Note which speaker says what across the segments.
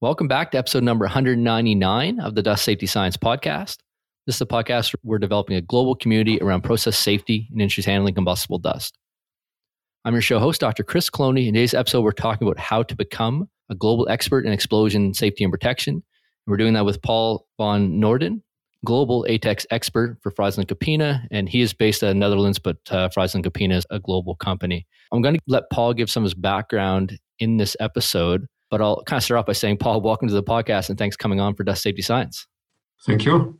Speaker 1: Welcome back to episode number 199 of the Dust Safety Science Podcast. This is a podcast where we're developing a global community around process safety and industries handling combustible dust. I'm your show host, Dr. Chris Cloney. In today's episode, we're talking about how to become a global expert in explosion safety and protection. We're doing that with Paul von Norden, global ATEX expert for FrieslandCampina, and he is based in the Netherlands, but uh, FrieslandCampina is a global company. I'm going to let Paul give some of his background in this episode but I'll kind of start off by saying, Paul, welcome to the podcast and thanks for coming on for Dust Safety Science.
Speaker 2: Thank you.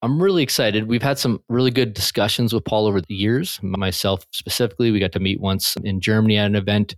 Speaker 1: I'm really excited. We've had some really good discussions with Paul over the years. Myself specifically, we got to meet once in Germany at an event.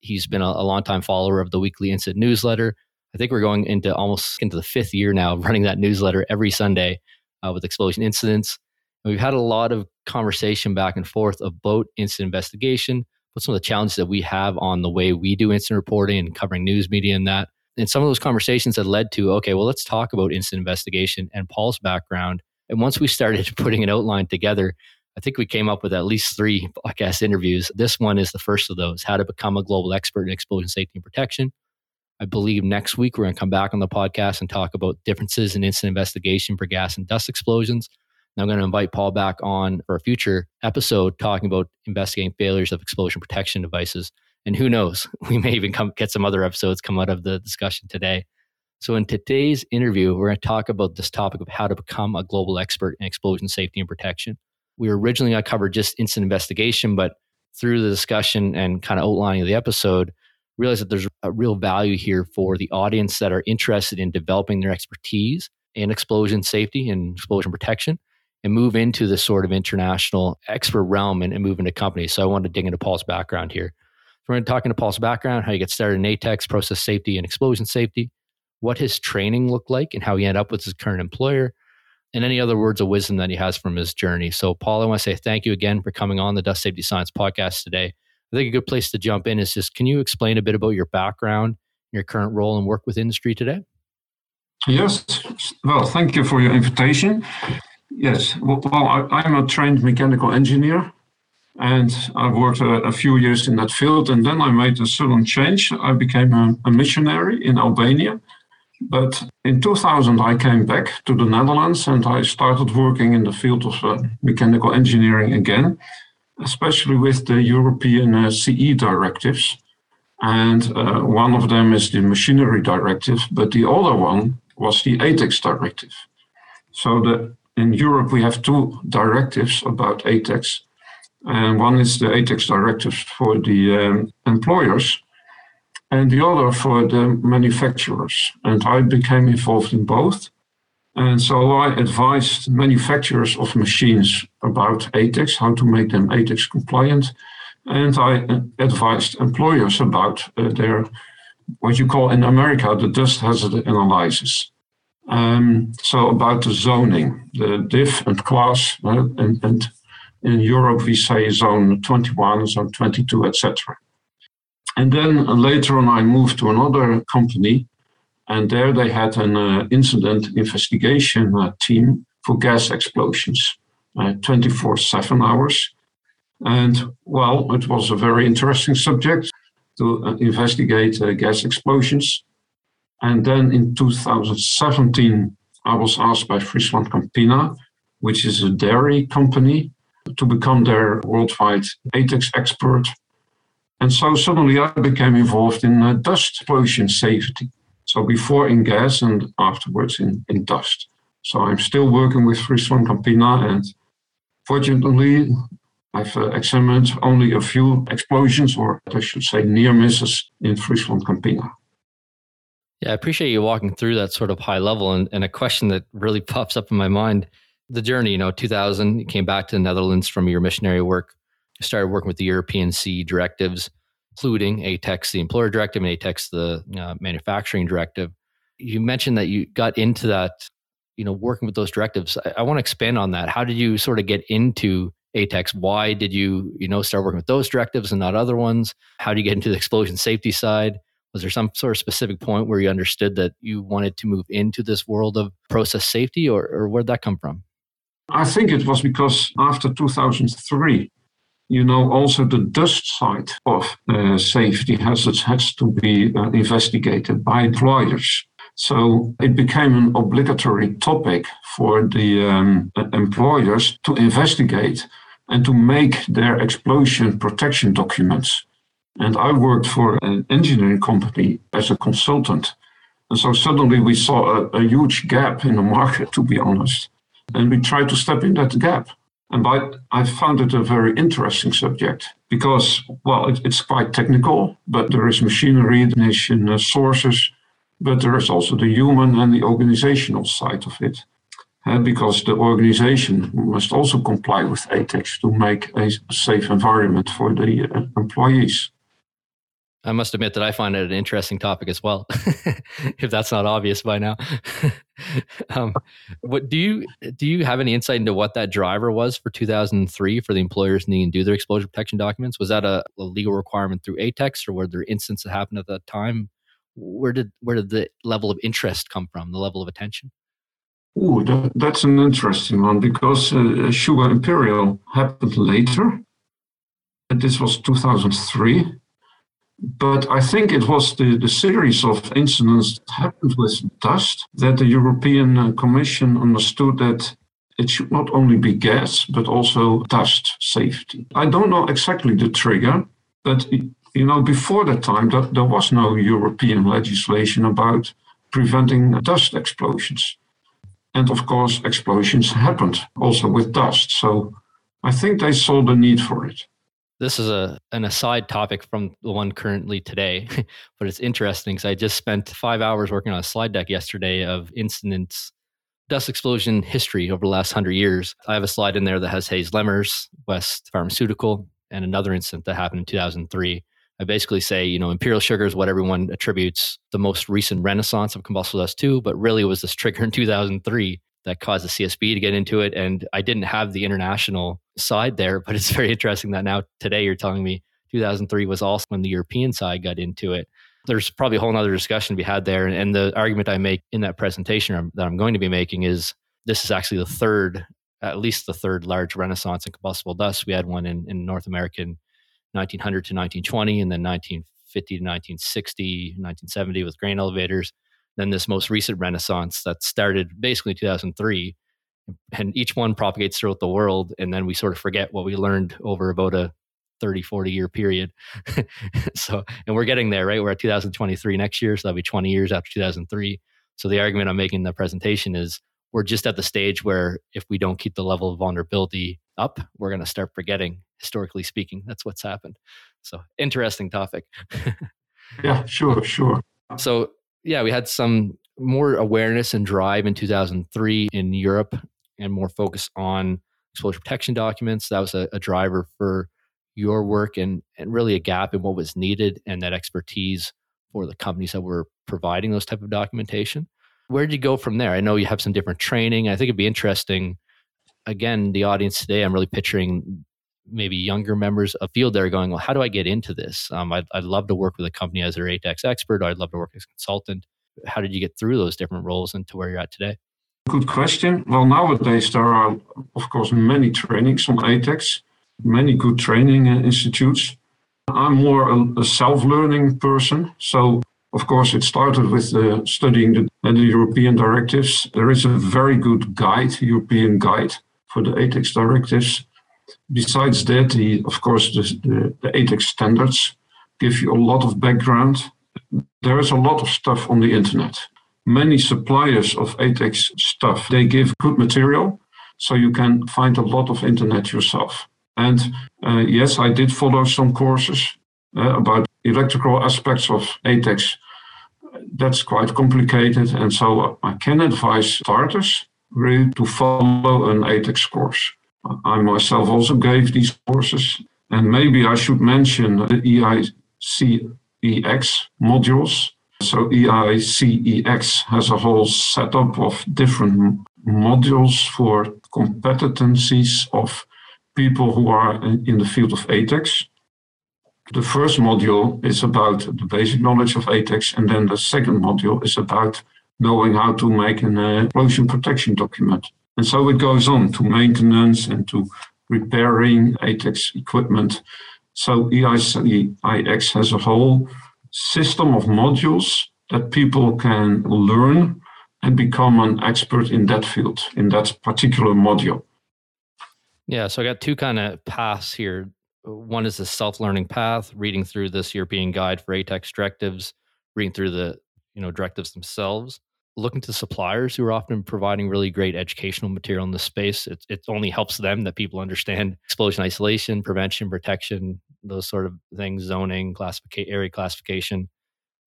Speaker 1: He's been a, a longtime follower of the weekly incident newsletter. I think we're going into almost into the fifth year now of running that newsletter every Sunday uh, with explosion incidents. And we've had a lot of conversation back and forth of boat incident investigation, what some of the challenges that we have on the way we do incident reporting and covering news media and that. And some of those conversations that led to, okay, well, let's talk about incident investigation and Paul's background. And once we started putting an outline together, I think we came up with at least three podcast interviews. This one is the first of those how to become a global expert in explosion safety and protection. I believe next week we're going to come back on the podcast and talk about differences in incident investigation for gas and dust explosions. And I'm going to invite Paul back on for a future episode talking about investigating failures of explosion protection devices. And who knows, we may even come get some other episodes come out of the discussion today. So in today's interview, we're going to talk about this topic of how to become a global expert in explosion safety and protection. We were originally going to cover just incident investigation, but through the discussion and kind of outlining of the episode, realize that there's a real value here for the audience that are interested in developing their expertise in explosion safety and explosion protection and move into this sort of international expert realm and, and move into companies. So I wanted to dig into Paul's background here. So we're going to talk into Paul's background, how he get started in ATEX, process safety and explosion safety, what his training looked like and how he ended up with his current employer, and any other words of wisdom that he has from his journey. So Paul, I want to say thank you again for coming on the Dust Safety Science podcast today. I think a good place to jump in is just can you explain a bit about your background, your current role and work with industry today?
Speaker 2: Yes. Well, thank you for your invitation. Yes, well, I, am a trained mechanical engineer and I worked a, a, few years in that field and then I made a sudden change. I became a, a, missionary in Albania. But in 2000, I came back to the Netherlands and I started working in the field of uh, mechanical engineering again, especially with the European uh, CE directives. And uh, one of them is the machinery directive, but the other one was the ATEX directive. So the in Europe, we have two directives about ATEX. And one is the ATEX directives for the um, employers, and the other for the manufacturers. And I became involved in both. And so I advised manufacturers of machines about ATEX, how to make them ATEX compliant. And I uh, advised employers about uh, their, what you call in America, the dust hazard analysis. Um, so about the zoning, the diff and class, uh, and, and, in Europe we say zone 21, zone 22, etc. And then later on I moved to another company, and there they had an uh, incident investigation uh, team for gas explosions, uh, 24/7 hours. And well, it was a very interesting subject to uh, investigate uh, gas explosions. And then in 2017, I was asked by FrieslandCampina, which is a dairy company, to become their worldwide ATEX expert. And so suddenly I became involved in uh, dust pollution safety. So before in gas and afterwards in, in dust. So I'm still working with FrieslandCampina and fortunately I've uh, examined only a few explosions or I should say near misses in FrieslandCampina.
Speaker 1: Yeah, I appreciate you walking through that sort of high level and, and a question that really pops up in my mind. The journey, you know, 2000, you came back to the Netherlands from your missionary work, you started working with the European CE directives, including ATEX, the employer directive, and ATEX, the uh, manufacturing directive. You mentioned that you got into that, you know, working with those directives. I, I want to expand on that. How did you sort of get into ATEX? Why did you, you know, start working with those directives and not other ones? How do you get into the explosion safety side? Was there some sort of specific point where you understood that you wanted to move into this world of process safety, or, or where did that come from?
Speaker 2: I think it was because after 2003, you know, also the dust side of uh, safety hazards has to be uh, investigated by employers. So it became an obligatory topic for the um, employers to investigate and to make their explosion protection documents. And I worked for an engineering company as a consultant. And so suddenly we saw a, a huge gap in the market, to be honest. And we tried to step in that gap. And by, I found it a very interesting subject because, well, it, it's quite technical, but there is machinery, ignition uh, sources, but there is also the human and the organizational side of it. Uh, because the organization must also comply with ATEX to make a safe environment for the uh, employees.
Speaker 1: I must admit that I find it an interesting topic as well, if that's not obvious by now. um, what do you do? You have any insight into what that driver was for 2003 for the employers needing to do their explosion protection documents? Was that a, a legal requirement through ATEX, or were there incidents that happened at that time? Where did where did the level of interest come from? The level of attention?
Speaker 2: Oh, that, that's an interesting one because uh, Sugar Imperial happened later. This was 2003 but I think it was the, the series of incidents that happened with dust that the European uh, Commission understood that it should not only be gas, but also dust safety. I don't know exactly the trigger, but you know, before that time, that there was no European legislation about preventing dust explosions. And of course, explosions happened also with dust. So I think they saw the need for it
Speaker 1: this is a an aside topic from the one currently today, but it's interesting because I just spent five hours working on a slide deck yesterday of incidents, dust explosion history over the last hundred years. I have a slide in there that has Hayes Lemmerz, West Pharmaceutical, and another incident that happened in 2003. I basically say, you know, imperial sugar is what everyone attributes the most recent renaissance of combustible dust to, but really it was this trigger in 2003 that caused the CSB to get into it. And I didn't have the international side there, but it's very interesting that now today you're telling me 2003 was also when the European side got into it. There's probably a whole other discussion to be had there. And the argument I make in that presentation that I'm going to be making is this is actually the third, at least the third large renaissance in combustible dust. We had one in, in North America in 1900 to 1920, and then 1950 to 1960, 1970 with grain elevators then this most recent renaissance that started basically 2003 and each one propagates throughout the world and then we sort of forget what we learned over about a 30 40 year period. So and we're getting there right? We're at 2023 next year so that'll be 20 years after 2003 so the argument i'm making in the presentation is we're just at the stage where if we don't keep the level of vulnerability up we're going to start forgetting historically speaking that's what's happened. So interesting topic.
Speaker 2: Yeah sure sure.
Speaker 1: So yeah, we had some more awareness and drive in 2003 in Europe and more focus on explosion protection documents. That was a, a driver for your work and, and really a gap in what was needed and that expertise for the companies that were providing those type of documentation. Where did you go from there? I know you have some different training. I think it'd be interesting. Again, the audience today, I'm really picturing maybe younger members of field that are going, well, how do I get into this? Um, I'd, I'd love to work with a company as their ATEX expert. I'd love to work as a consultant. How did you get through those different roles and to where you're at today?
Speaker 2: Good question. Well, nowadays there are, of course, many trainings on ATEX, many good training uh, institutes. I'm more a, a self-learning person, so of course, it started with uh, studying the, uh, the, European directives. There is a very good guide, European guide for the ATEX directives. Besides that, of course, the, the, the ATEX standards give you a lot of background. There is a lot of stuff on the internet. Many suppliers of ATEX stuff, they give good material, so you can find a lot of internet yourself. And uh, yes, I did follow some courses uh, about electrical aspects of ATEX. That's quite complicated, and so I can advise starters really to follow an ATEX course. I myself also gave these courses. And maybe I should mention the IECEX modules. So IECEX has a whole setup of different modules for competencies of people who are in the field of ATEX. The first module is about the basic knowledge of ATEX, and then the second module is about knowing how to make an uh, explosion protection document. And so it goes on to maintenance and to repairing ATEX equipment. So IECEX has a whole system of modules that people can learn and become an expert in that field, in that particular module.
Speaker 1: Yeah, so I got two kind of paths here. One is the self-learning path, reading through this European guide for ATEX directives, reading through the you know directives themselves, looking to suppliers who are often providing really great educational material in this space. It, it only helps them that people understand explosion isolation, prevention, protection, those sort of things, zoning, classification, area classification.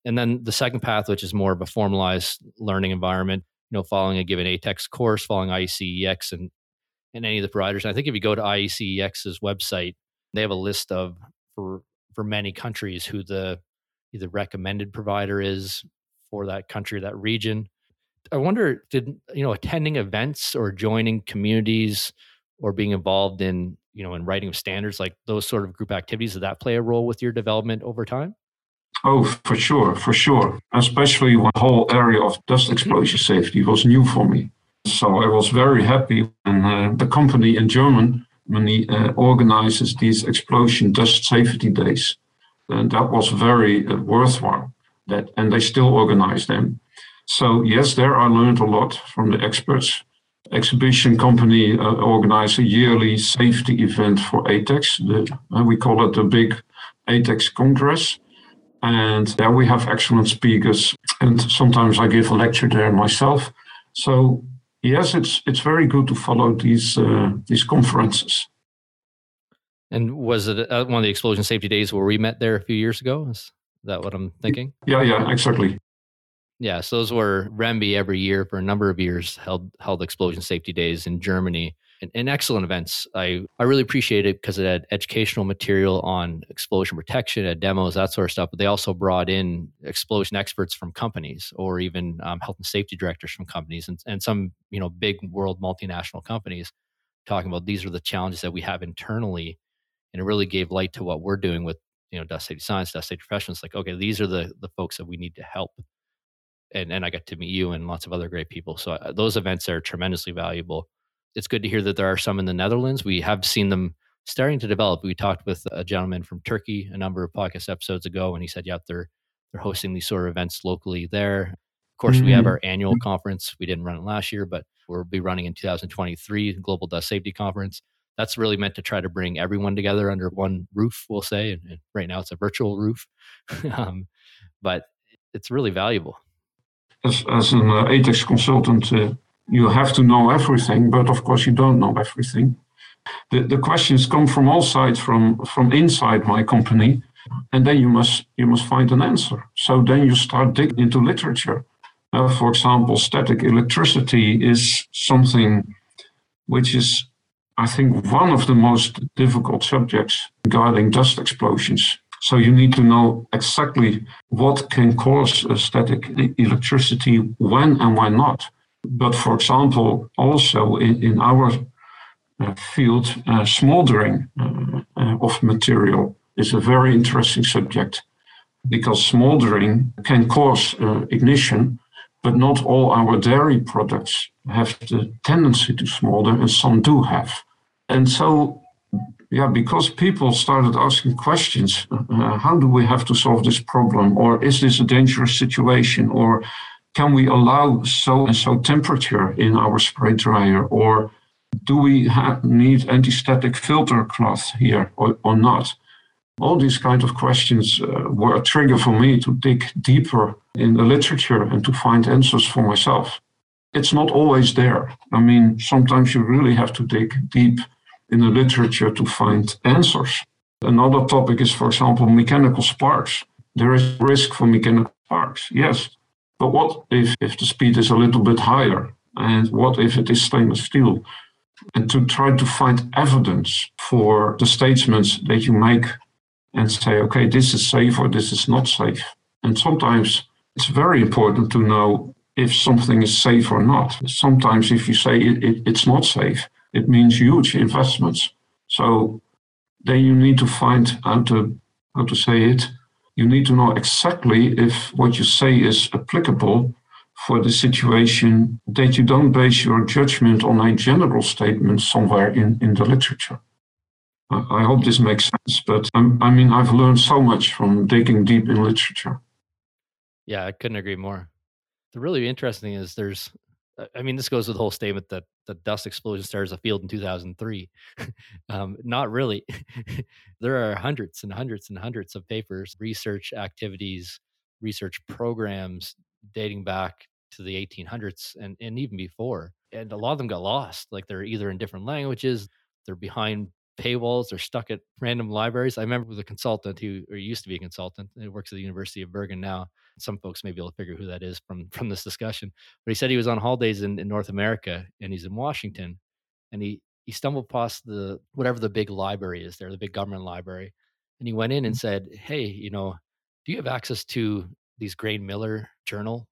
Speaker 1: And then the second path, which is more of a formalized learning environment, you know, following a given ATEX course, following IECEX and, and any of the providers. And I think if you go to IECEX's website, they have a list of for for many countries who the either recommended provider is for that country, that region. I wonder, did you know attending events or joining communities or being involved in you know in writing of standards like those sort of group activities did that play a role with your development over time?
Speaker 2: Oh, for sure, for sure. Especially when the whole area of dust mm-hmm. explosion safety was new for me. So I was very happy when uh, the company in Germany uh, organizes these explosion dust safety days. And that was very uh, worthwhile. That and they still organize them. So yes, there I learned a lot from the experts. Exhibition company uh, organized a yearly safety event for ATEX. The, uh, we call it the big ATEX Congress and there we have excellent speakers. And sometimes I give a lecture there myself. So yes, it's it's very good to follow these uh, these conferences.
Speaker 1: And was it one of the explosion safety days where we met there a few years ago? Is that what I'm thinking?
Speaker 2: Yeah, yeah, exactly.
Speaker 1: Yes, those were REMBE every year for a number of years held held explosion safety days in Germany and, and excellent events. I, I really appreciate it because it had educational material on explosion protection, had demos, that sort of stuff. But they also brought in explosion experts from companies or even um, health and safety directors from companies and, and some you know big world multinational companies talking about these are the challenges that we have internally. And it really gave light to what we're doing with you know dust safety science, dust safety professionals. Like, okay, these are the the folks that we need to help and and I got to meet you and lots of other great people. So uh, those events are tremendously valuable it's good to hear that there are some in the Netherlands. We have seen them starting to develop. We talked with a gentleman from Turkey a number of podcast episodes ago, and he said, "Yep, they're they're hosting these sort of events locally there." Of course, mm-hmm. we have mm-hmm. our annual conference. We didn't run it last year, but we'll be running in 2023 Global Dust Safety Conference. That's really meant to try to bring everyone together under one roof, we'll say. And, and right now, it's a virtual roof, um, but it's really valuable.
Speaker 2: As, as an uh, ATEX consultant, uh, you have to know everything, but of course you don't know everything. The, the questions come from all sides, from, from inside my company, and then you must you must find an answer. So then you start digging into literature. Uh, for example, static electricity is something which is, I think, one of the most difficult subjects regarding dust explosions. So you need to know exactly what can cause static electricity, when and when not. But for example, also in, in our uh, field, uh, smoldering uh, uh, of material is a very interesting subject because smoldering can cause uh, ignition, but not all our dairy products have the tendency to smolder, and some do have. And so, yeah, because people started asking questions, uh, how do we have to solve this problem? Or is this a dangerous situation? Or can we allow so and so temperature in our spray dryer or do we have, need anti-static filter cloth here or, or not? All these kind of questions uh, were a trigger for me to dig deeper in the literature and to find answers for myself. It's not always there. I mean, sometimes you really have to dig deep in the literature to find answers. Another topic is, for example, mechanical sparks. There is risk for mechanical sparks, yes. But what if, if the speed is a little bit higher? And what if it is stainless steel? And to try to find evidence for the statements that you make and say, okay, this is safe or this is not safe. And sometimes it's very important to know if something is safe or not. Sometimes, if you say it, it, it's not safe, it means huge investments. So then you need to find out to, how to say it you need to know exactly if what you say is applicable for the situation that you don't base your judgment on a general statement somewhere in, in the literature. I, I hope this makes sense, but um, I mean, I've learned so much from digging deep in literature.
Speaker 1: Yeah, I couldn't agree more. The really interesting is there's, I mean, this goes with the whole statement that the dust explosion started a field in 2003. um, not really. there are hundreds and hundreds and hundreds of papers, research activities, research programs dating back to the 1800s and, and even before. And a lot of them got lost. Like they're either in different languages, they're behind paywalls, they're stuck at random libraries. I remember with a consultant who, or used to be a consultant, who works at the University of Bergen now. Some folks may be able to figure who that is from from this discussion. But he said he was on holidays in, in North America and he's in Washington, and he he stumbled past the whatever the big library is there, the big government library, and he went in and mm. said, "Hey, you know, do you have access to these Grain Miller journals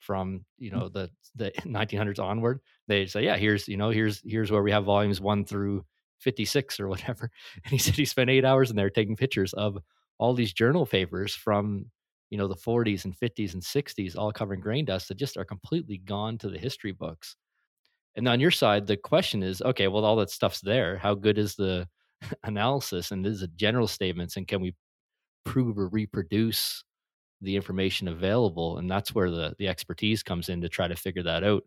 Speaker 1: from you mm. know the the 1900s onward?" They say, "Yeah, here's you know here's here's where we have volumes one through 56 or whatever." And he said he spent eight hours in there taking pictures of all these journal papers from you know the 40s and 50s and 60s, all covering grain dust that just are completely gone to the history books. And on your side, the question is, okay, well, all that stuff's there. How good is the analysis and is it general statements and can we prove or reproduce the information available? And that's where the the expertise comes in to try to figure that out.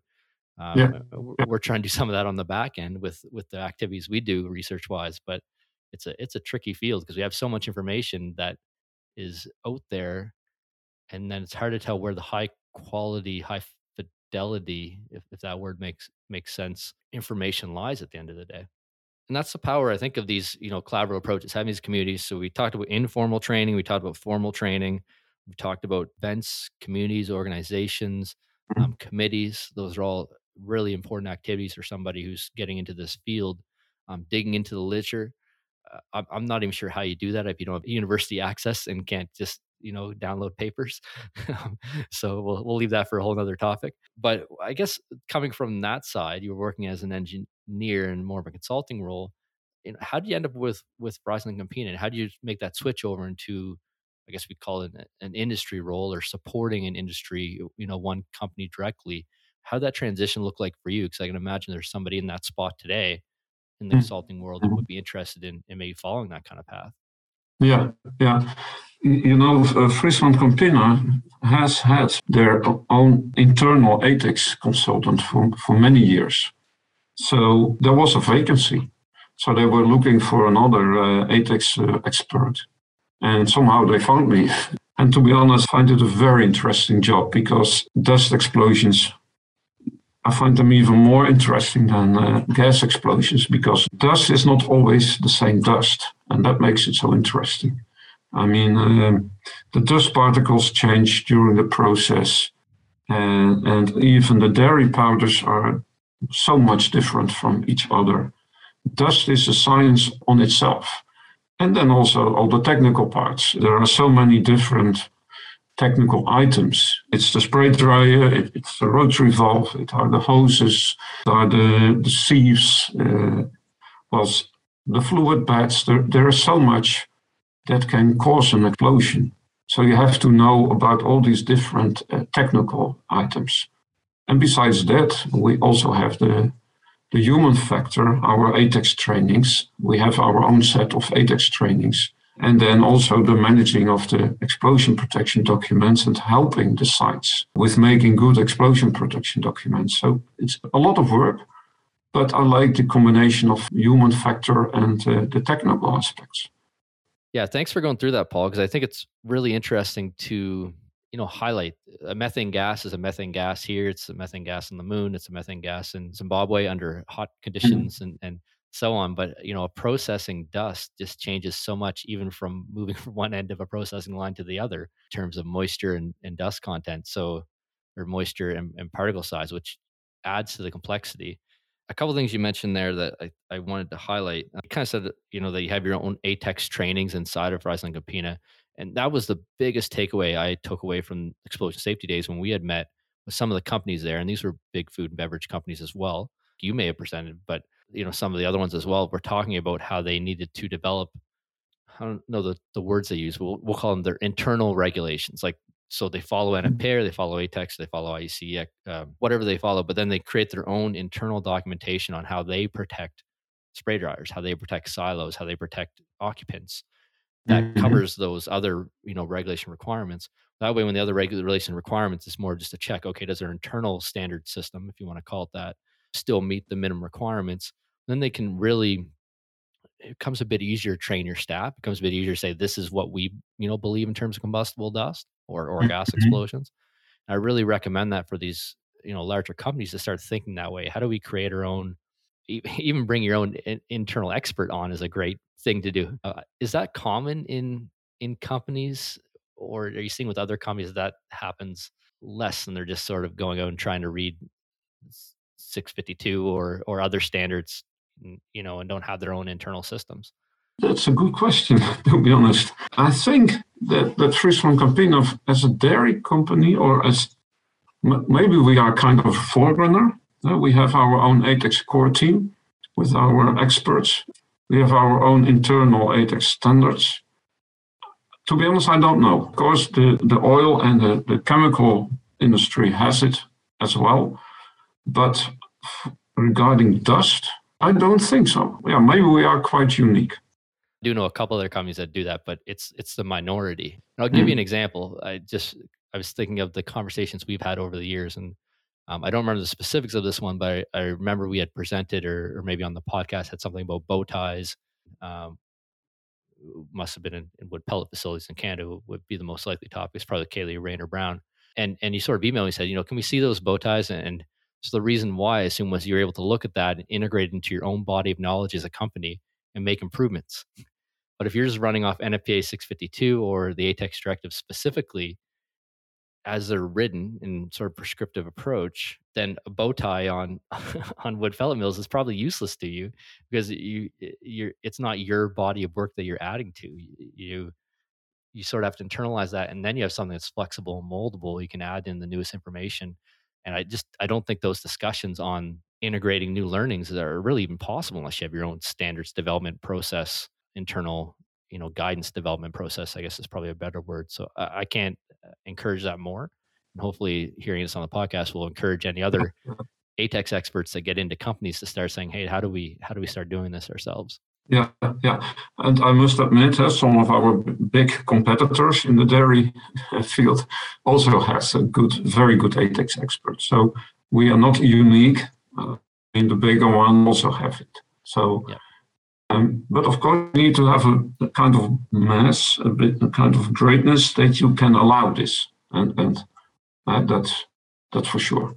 Speaker 1: Um, yeah. We're trying to do some of that on the back end with with the activities we do research wise, but it's a it's a tricky field because we have so much information that is out there, and then it's hard to tell where the high quality, high fidelity, if, if that word makes makes sense, information lies at the end of the day. And that's the power, I think, of these, you know, collaborative approaches, having these communities. So we talked about informal training, we talked about formal training, we talked about events, communities, organizations, mm-hmm. um, committees. Those are all really important activities for somebody who's getting into this field, um, digging into the literature. Uh, I'm not even sure how you do that if you don't have university access and can't just you know download papers so we'll, we'll leave that for a whole other topic but i guess coming from that side you were working as an engineer in more of a consulting role how do you end up with with FrieslandCampina? How do you make that switch over into, I guess we call it an, an, industry role or supporting an industry, you know, one company directly? How that transition look like for you? Because I can imagine there's somebody in that spot today in the mm-hmm. consulting world that would be interested in, in maybe following that kind of path.
Speaker 2: Yeah, yeah you know, uh, Friesland Campina has had their own internal ATEX consultant for, for many years. So there was a vacancy. So they were looking for another uh, ATEX uh, expert. And somehow they found me. And to be honest, I find it a very interesting job because dust explosions, I find them even more interesting than uh, gas explosions because dust is not always the same dust. And that makes it so interesting. I mean, um, the dust particles change during the process, and, and even the dairy powders are so much different from each other. Dust is a science on itself. And then also all the technical parts. There are so many different technical items. It's the spray dryer, it, it's the rotary valve, it are the hoses, it are the, the sieves, uh, well, the fluid beds. There, there is so much that can cause an explosion. So you have to know about all these different uh, technical items. And besides that, we also have the, the human factor, our ATEX trainings. We have our own set of ATEX trainings. And then also the managing of the explosion protection documents and helping the sites with making good explosion protection documents. So it's a lot of work, but I like the combination of human factor and uh, the technical aspects.
Speaker 1: Yeah, thanks for going through that, Paul, because I think it's really interesting to you know highlight a methane gas is a methane gas here. It's a methane gas on the moon. It's a methane gas in Zimbabwe under hot mm-hmm. conditions and and so on. But you know, a processing dust just changes so much, even from moving from one end of a processing line to the other in terms of moisture and, and dust content. So, or moisture and, and particle size, which adds to the complexity a couple things you mentioned there that I, I wanted to highlight. Uh, I kind of said, you know, that you have your own ATEX trainings inside of FrieslandCampina. And that was the biggest takeaway I took away from Explosion Safety Days when we had met with some of the companies there. And these were big food and beverage companies as well. You may have presented, but, you know, some of the other ones as well were talking about how they needed to develop, I don't know the, the words they use, we'll, we'll call them their internal regulations, like so they follow NFPA, mm-hmm. they follow ATEX, they follow IEC, uh, whatever they follow, but then they create their own internal documentation on how they protect spray dryers, how they protect silos, how they protect occupants. That
Speaker 2: Mhm.
Speaker 1: covers those other, you know, regulation requirements. That way, when the other regulation requirements is more just a check, okay, does their internal standard system, if you want to call it that, still meet the minimum requirements? Then they can really it becomes a bit easier to train your staff. It becomes a bit easier to say this is what we, you know, believe in terms of combustible dust or or gas
Speaker 2: Mhm.
Speaker 1: explosions. I really recommend that for these, you know, larger companies to start thinking that way. How do we create our own? Even bring your own internal expert on is a great thing to do. Uh, is that common in in companies, or are you seeing with other companies that happens less, and they're just sort of going out and trying to read 652 or or other standards, you know, and don't have their own internal systems?
Speaker 2: That's a good question, to be honest. I think that, that Friesland of as a dairy company, or as maybe we are kind of a forerunner. Uh, we have our own ATEX core team with our experts. We have our own internal ATEX standards. To be honest, I don't know. Of course, the, the oil and the, the chemical industry has it as well. But regarding dust, I don't think so. Yeah, maybe we are quite unique.
Speaker 1: I do know a couple other companies that do that, but it's it's the minority. And I'll give you an example. I just I was thinking of the conversations we've had over the years, and um, I don't remember the specifics of this one, but I, I remember we had presented or, or maybe on the podcast had something about bow ties. Um, must have been in, in wood pellet facilities in Canada would, would be the most likely topic. It's probably Kaylee Rayner Brown, and and you sort of emailed me and said, you know, can we see those bow ties? And, and so the reason why I assume was you're able to look at that and integrate it into your own body of knowledge as a company and make improvements. But if you're just running off NFPA 652 or the ATEX directive specifically, as they're written in sort of prescriptive approach, then a bow tie on on wood pellet mills is probably useless to you because you you're it's not your body of work that you're adding to. You you sort of have to internalize that, and then you have something that's flexible and moldable. You can add in the newest information, and I just I don't think those discussions on integrating new learnings are really even possible unless you have your own standards development process internal you know guidance development process i guess is probably a better word. So i, I can't uh, encourage that more and hopefully hearing this on the podcast will encourage any other atex experts that get into companies to start saying hey how do we how do we start doing this ourselves
Speaker 2: Yeah, yeah. And I must admit, uh, some of our big competitors in the dairy field also has a good, very good ATEX expert. So we are not unique. Uh, in the bigger one also have it. So,
Speaker 1: Yeah.
Speaker 2: um, but of course, you need to have a, a kind of mass, a bit, a kind of greatness that you can allow this, and and uh, that's that's for sure.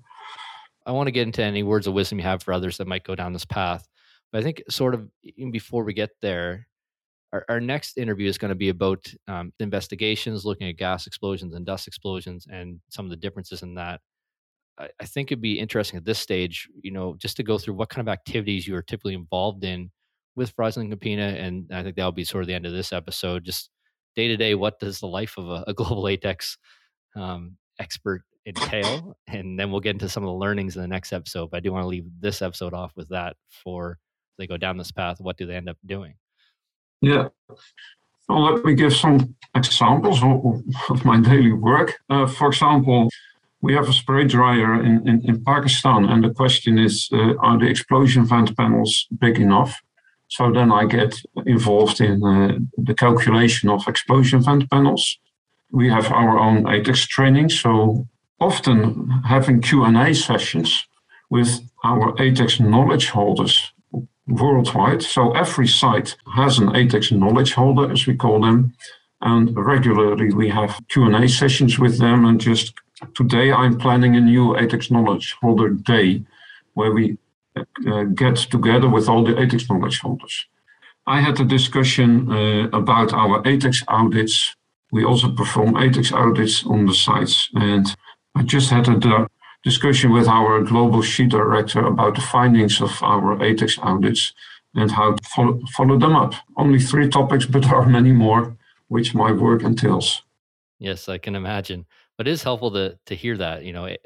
Speaker 1: I want to get into any words of wisdom you have for others that might go down this path. But I think, sort of, even before we get there, our, our next interview is going to be about um, investigations, looking at gas explosions and dust explosions, and some of the differences in that. I, I think it'd be interesting at this stage, you know, just to go through what kind of activities you are typically involved in with Friesland Campina, and I think that'll be sort of the end of this episode. Just day to day, what does the life of a, a global ATEX um, expert entail? and then we'll get into some of the learnings in the next episode. But I do want to leave this episode off with that for they go down this path. What do they end up doing?
Speaker 2: Yeah. Well, let me give some examples of, my daily work. Uh, for example, we have a spray dryer in, in, in Pakistan, and the question is uh, are the explosion vent panels big enough? So then I get involved in uh, the calculation of explosion vent panels. We have our own ATEX training, so often having Q&A sessions with our ATEX knowledge holders worldwide. So every site has an ATEX knowledge holder, as we call them, and regularly we have Q&A sessions with them. And just today, I'm planning a new ATEX knowledge holder day, where we uh, get together with all the ATEX knowledge holders. I had a discussion uh, about our ATEX audits. We also perform ATEX audits on the sites, and I just had a discussion with our global sheet director about the findings of our ATEX audits and how to follow, follow, them up. Only three topics, but there are many more, which my work entails.
Speaker 1: Yes, I can imagine. But it is helpful to to hear that, you know, eh,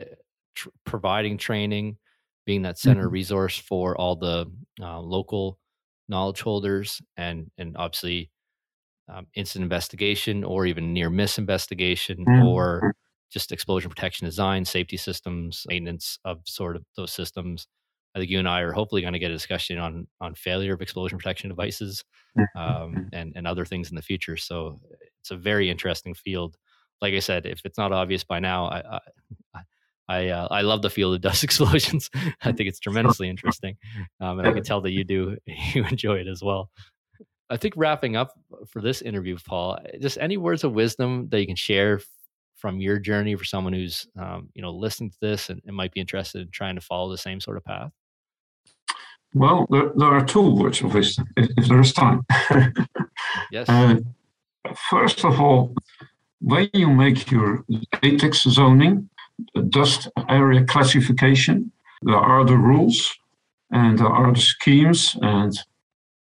Speaker 1: tr- providing training, being that center mm-hmm. resource for all the uh, local knowledge holders, and and obviously um, incident investigation or even near miss investigation mm-hmm. or just explosion protection design, safety systems, maintenance of sort of those systems. I think you and I are hopefully going to get a discussion on on failure of explosion protection devices
Speaker 2: Mm-hmm.
Speaker 1: um, and and other things in the future. So it's a very interesting field. Like I said, if it's not obvious by now, I I I, uh, I love the field of dust explosions. I think it's tremendously interesting, um, and I can tell that you do you enjoy it as well. I think wrapping up for this interview, Paul, just any words of wisdom that you can share from your journey for someone who's um, you know listening to this and, and might be interested in trying to follow the same sort of path.
Speaker 2: Well, there, there are two words of wisdom, if, if there is time.
Speaker 1: yes.
Speaker 2: Uh, first of all, when you make your ATEX zoning, dust area classification, there are the rules and there are the schemes, and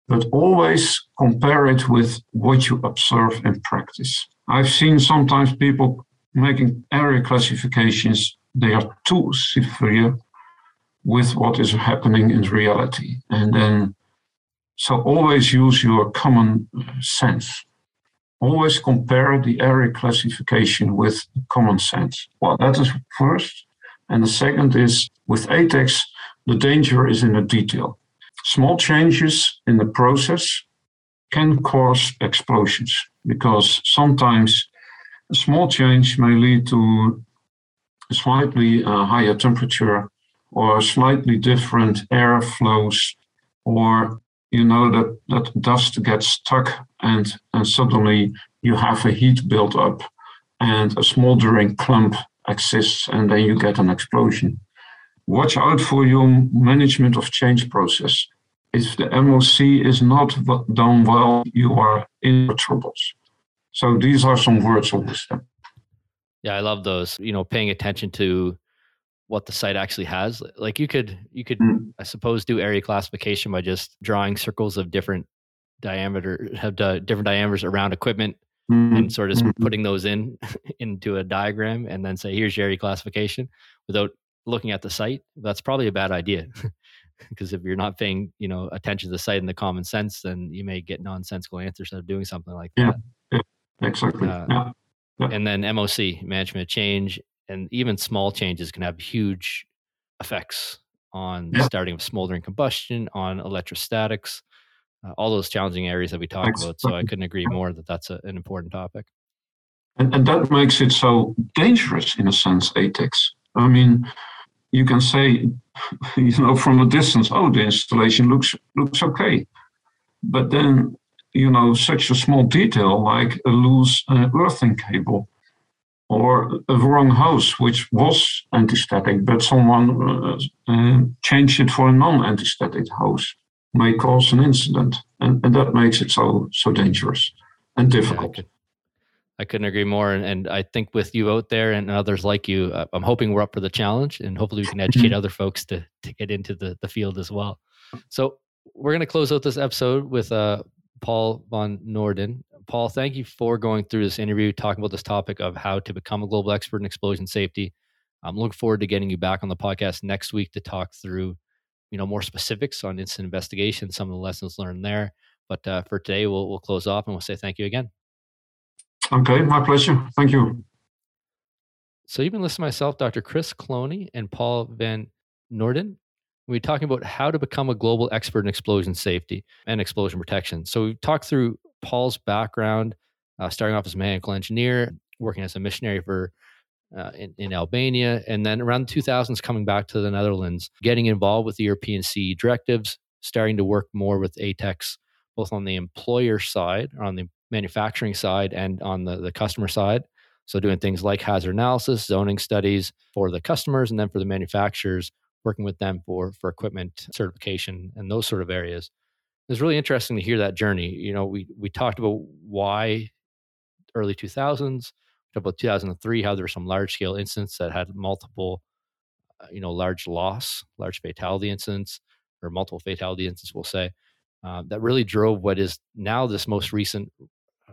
Speaker 2: but always compare it with what you observe in practice. I've seen sometimes people making area classifications, they are too severe with what is happening in reality. And then, so always use your common uh, sense. Always compare the area classification with common sense. Well, that is first. And the second is with ATEX, the danger is in the detail. Small changes in the process can cause explosions because sometimes a small change may lead to slightly uh, higher temperature or slightly different air flows or you know that that dust gets stuck and and suddenly you have a heat build up and a smoldering clump exists and then you get an explosion. Watch out for your management of change process. If the moc is not done well you are in troubles so these are some words of wisdom
Speaker 1: yeah i love those you know paying attention to what the site actually has. Like you could you could mm. I suppose do area classification by just drawing circles of different diameter have different diameters around equipment mm. and sort of mm. putting those in into a diagram and then say here's your area classification without looking at the site. That's probably a bad idea. because if you're not paying, you know, attention to the site and the common sense, then you may get nonsensical answers out of doing something like
Speaker 2: yeah.
Speaker 1: that.
Speaker 2: Exactly. Uh, yeah.
Speaker 1: Yeah. And then MOC, management change, and even small changes can have huge effects on yeah. starting of smoldering combustion, on electrostatics, uh, all those challenging areas that we talked Thanks. about. So I couldn't agree more that that's a, an important topic.
Speaker 2: And, and that makes it so dangerous in a sense, ATEX. I mean, you can say, you know, from a distance, oh, the installation looks looks okay, but then you know, such a small detail like a loose uh, earthing cable or a wrong hose, which was anti-static, but someone uh, uh, changed it for a non-anti-static hose, may cause an incident, and, and that makes it so so dangerous and difficult.
Speaker 1: Yeah, I, could, not agree more, and, and, I think with you out there and others like you, uh, I'm hoping we're up for the challenge, and hopefully we can educate other folks to to get into the the field as well. So we're going to close out this episode with uh, Paul von Norden. Paul, thank you for going through this interview, talking about this topic of how to become a global expert in explosion safety. I'm looking forward to getting you back on the podcast next week to talk through, you know, more specifics on incident investigation, some of the lessons learned there. But uh, for today, we'll we'll close off and we'll say thank you again.
Speaker 2: Okay, my pleasure. Thank you.
Speaker 1: So you've been listening to myself, Dr. Chris Cloney, and Paul Van Noorden. We're talking about how to become a global expert in explosion safety and explosion protection. So we talked through Paul's background, uh, starting off as a mechanical engineer, working as a missionary for uh, in, in, Albania, and then around the 2000s coming back to the Netherlands, getting involved with the European CE directives, starting to work more with ATEX, both on the employer side, on the manufacturing side, and on the, the customer side. So doing things like hazard analysis, zoning studies for the customers, and then for the manufacturers, working with them for for equipment certification and those sort of areas it's really interesting to hear that journey. You know, we we talked about why early 2000s, about 2003, how there were some large scale incidents that had multiple, uh, you know, large loss, large fatality incidents, or multiple fatality incidents, we'll say, uh, that really drove what is now this most recent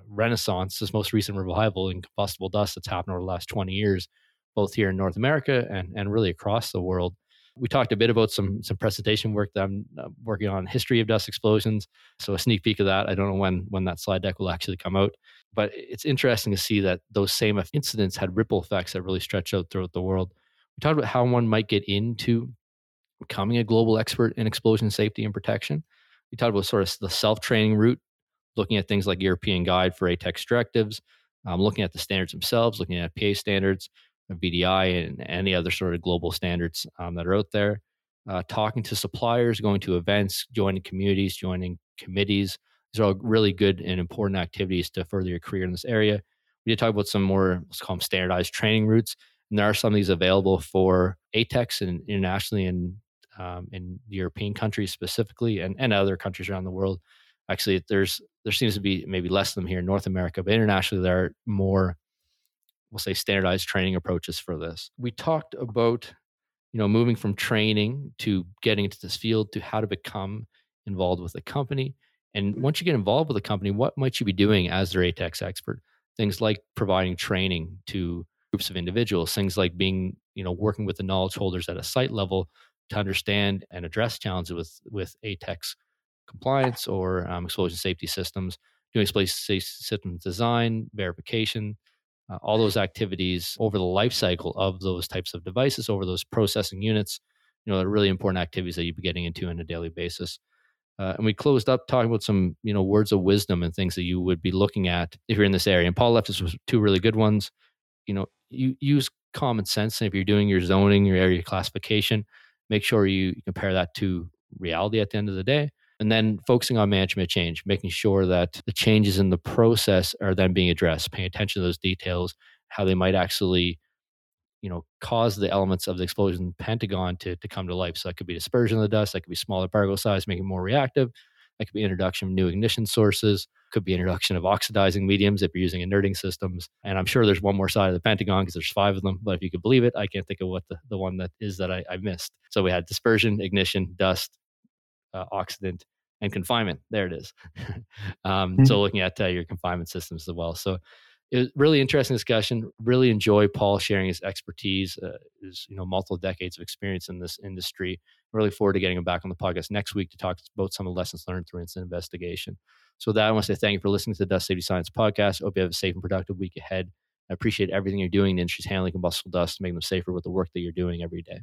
Speaker 1: renaissance, this most recent revival in combustible dust that's happened over the last 20 years, both here in North America and, and really across the world. We talked a bit about some some presentation work that I'm uh, working on history of dust explosions. So a sneak peek of that. I don't know when when that slide deck will actually come out, but it's interesting to see that those same incidents had ripple effects that really stretch out throughout the world. We talked about how one might get into becoming a global expert in explosion safety and protection. We talked about sort of the self training route, looking at things like European Guide for ATEX directives, um, looking at the standards themselves, looking at PA standards, VDI, and any other sort of global standards um, that are out there. Uh, talking to suppliers, going to events, joining communities, joining committees. These are all really good and important activities to further your career in this area. We did talk about some more, let's call them standardized training routes. And there are some of these available for ATEX and internationally and um, in European countries specifically and, and other countries around the world. Actually, there's there seems to be maybe less of them here in North America, but internationally there are more, we'll say, standardized training approaches for this. We talked about, you know, moving from training to getting into this field to how to become involved with a company. And once you get involved with a company, what might you be doing as their ATEX expert? Things like providing training to groups of individuals, things like being, you know, working with the knowledge holders at a site level to understand and address challenges with with ATEX compliance or um, explosion safety systems, doing explosion safety systems design, verification, uh, all those activities over the life cycle of those types of devices, over those processing units. You know, are really important activities that you'd be getting into on a daily basis. Uh, and we closed up talking about some, you know, words of wisdom and things that you would be looking at if you're in this area. And Paul left us with two really good ones. You know, you use common sense. And if you're doing your zoning, your area classification, make sure you compare that to reality at the end of the day and then focusing on management change making sure that the changes in the process are then being addressed paying attention to those details how they might actually you know cause the elements of the explosion pentagon to, to come to life so that could be dispersion of the dust that could be smaller particle size making more reactive that could be introduction of new ignition sources could be introduction of oxidizing mediums if you're using inerting systems. And I'm sure there's one more side of the Pentagon because there's five of them. But if you could believe it, I can't think of what the, the one that is that I, I missed. So we had dispersion, ignition, dust, uh, oxidant, and confinement. There it is. um, mm-hmm. So looking at uh, your confinement systems as well. So it was really interesting discussion. Really enjoy Paul sharing his expertise, uh, his you know multiple decades of experience in this industry. Really forward to getting him back on the podcast next week to talk about some of the lessons learned through incident investigation. So with that, I want to say thank you for listening to the Dust Safety Science podcast. I hope you have a safe and productive week ahead. I appreciate everything you're doing in the industry's handling combustible dust to make them safer with the work that you're doing every day.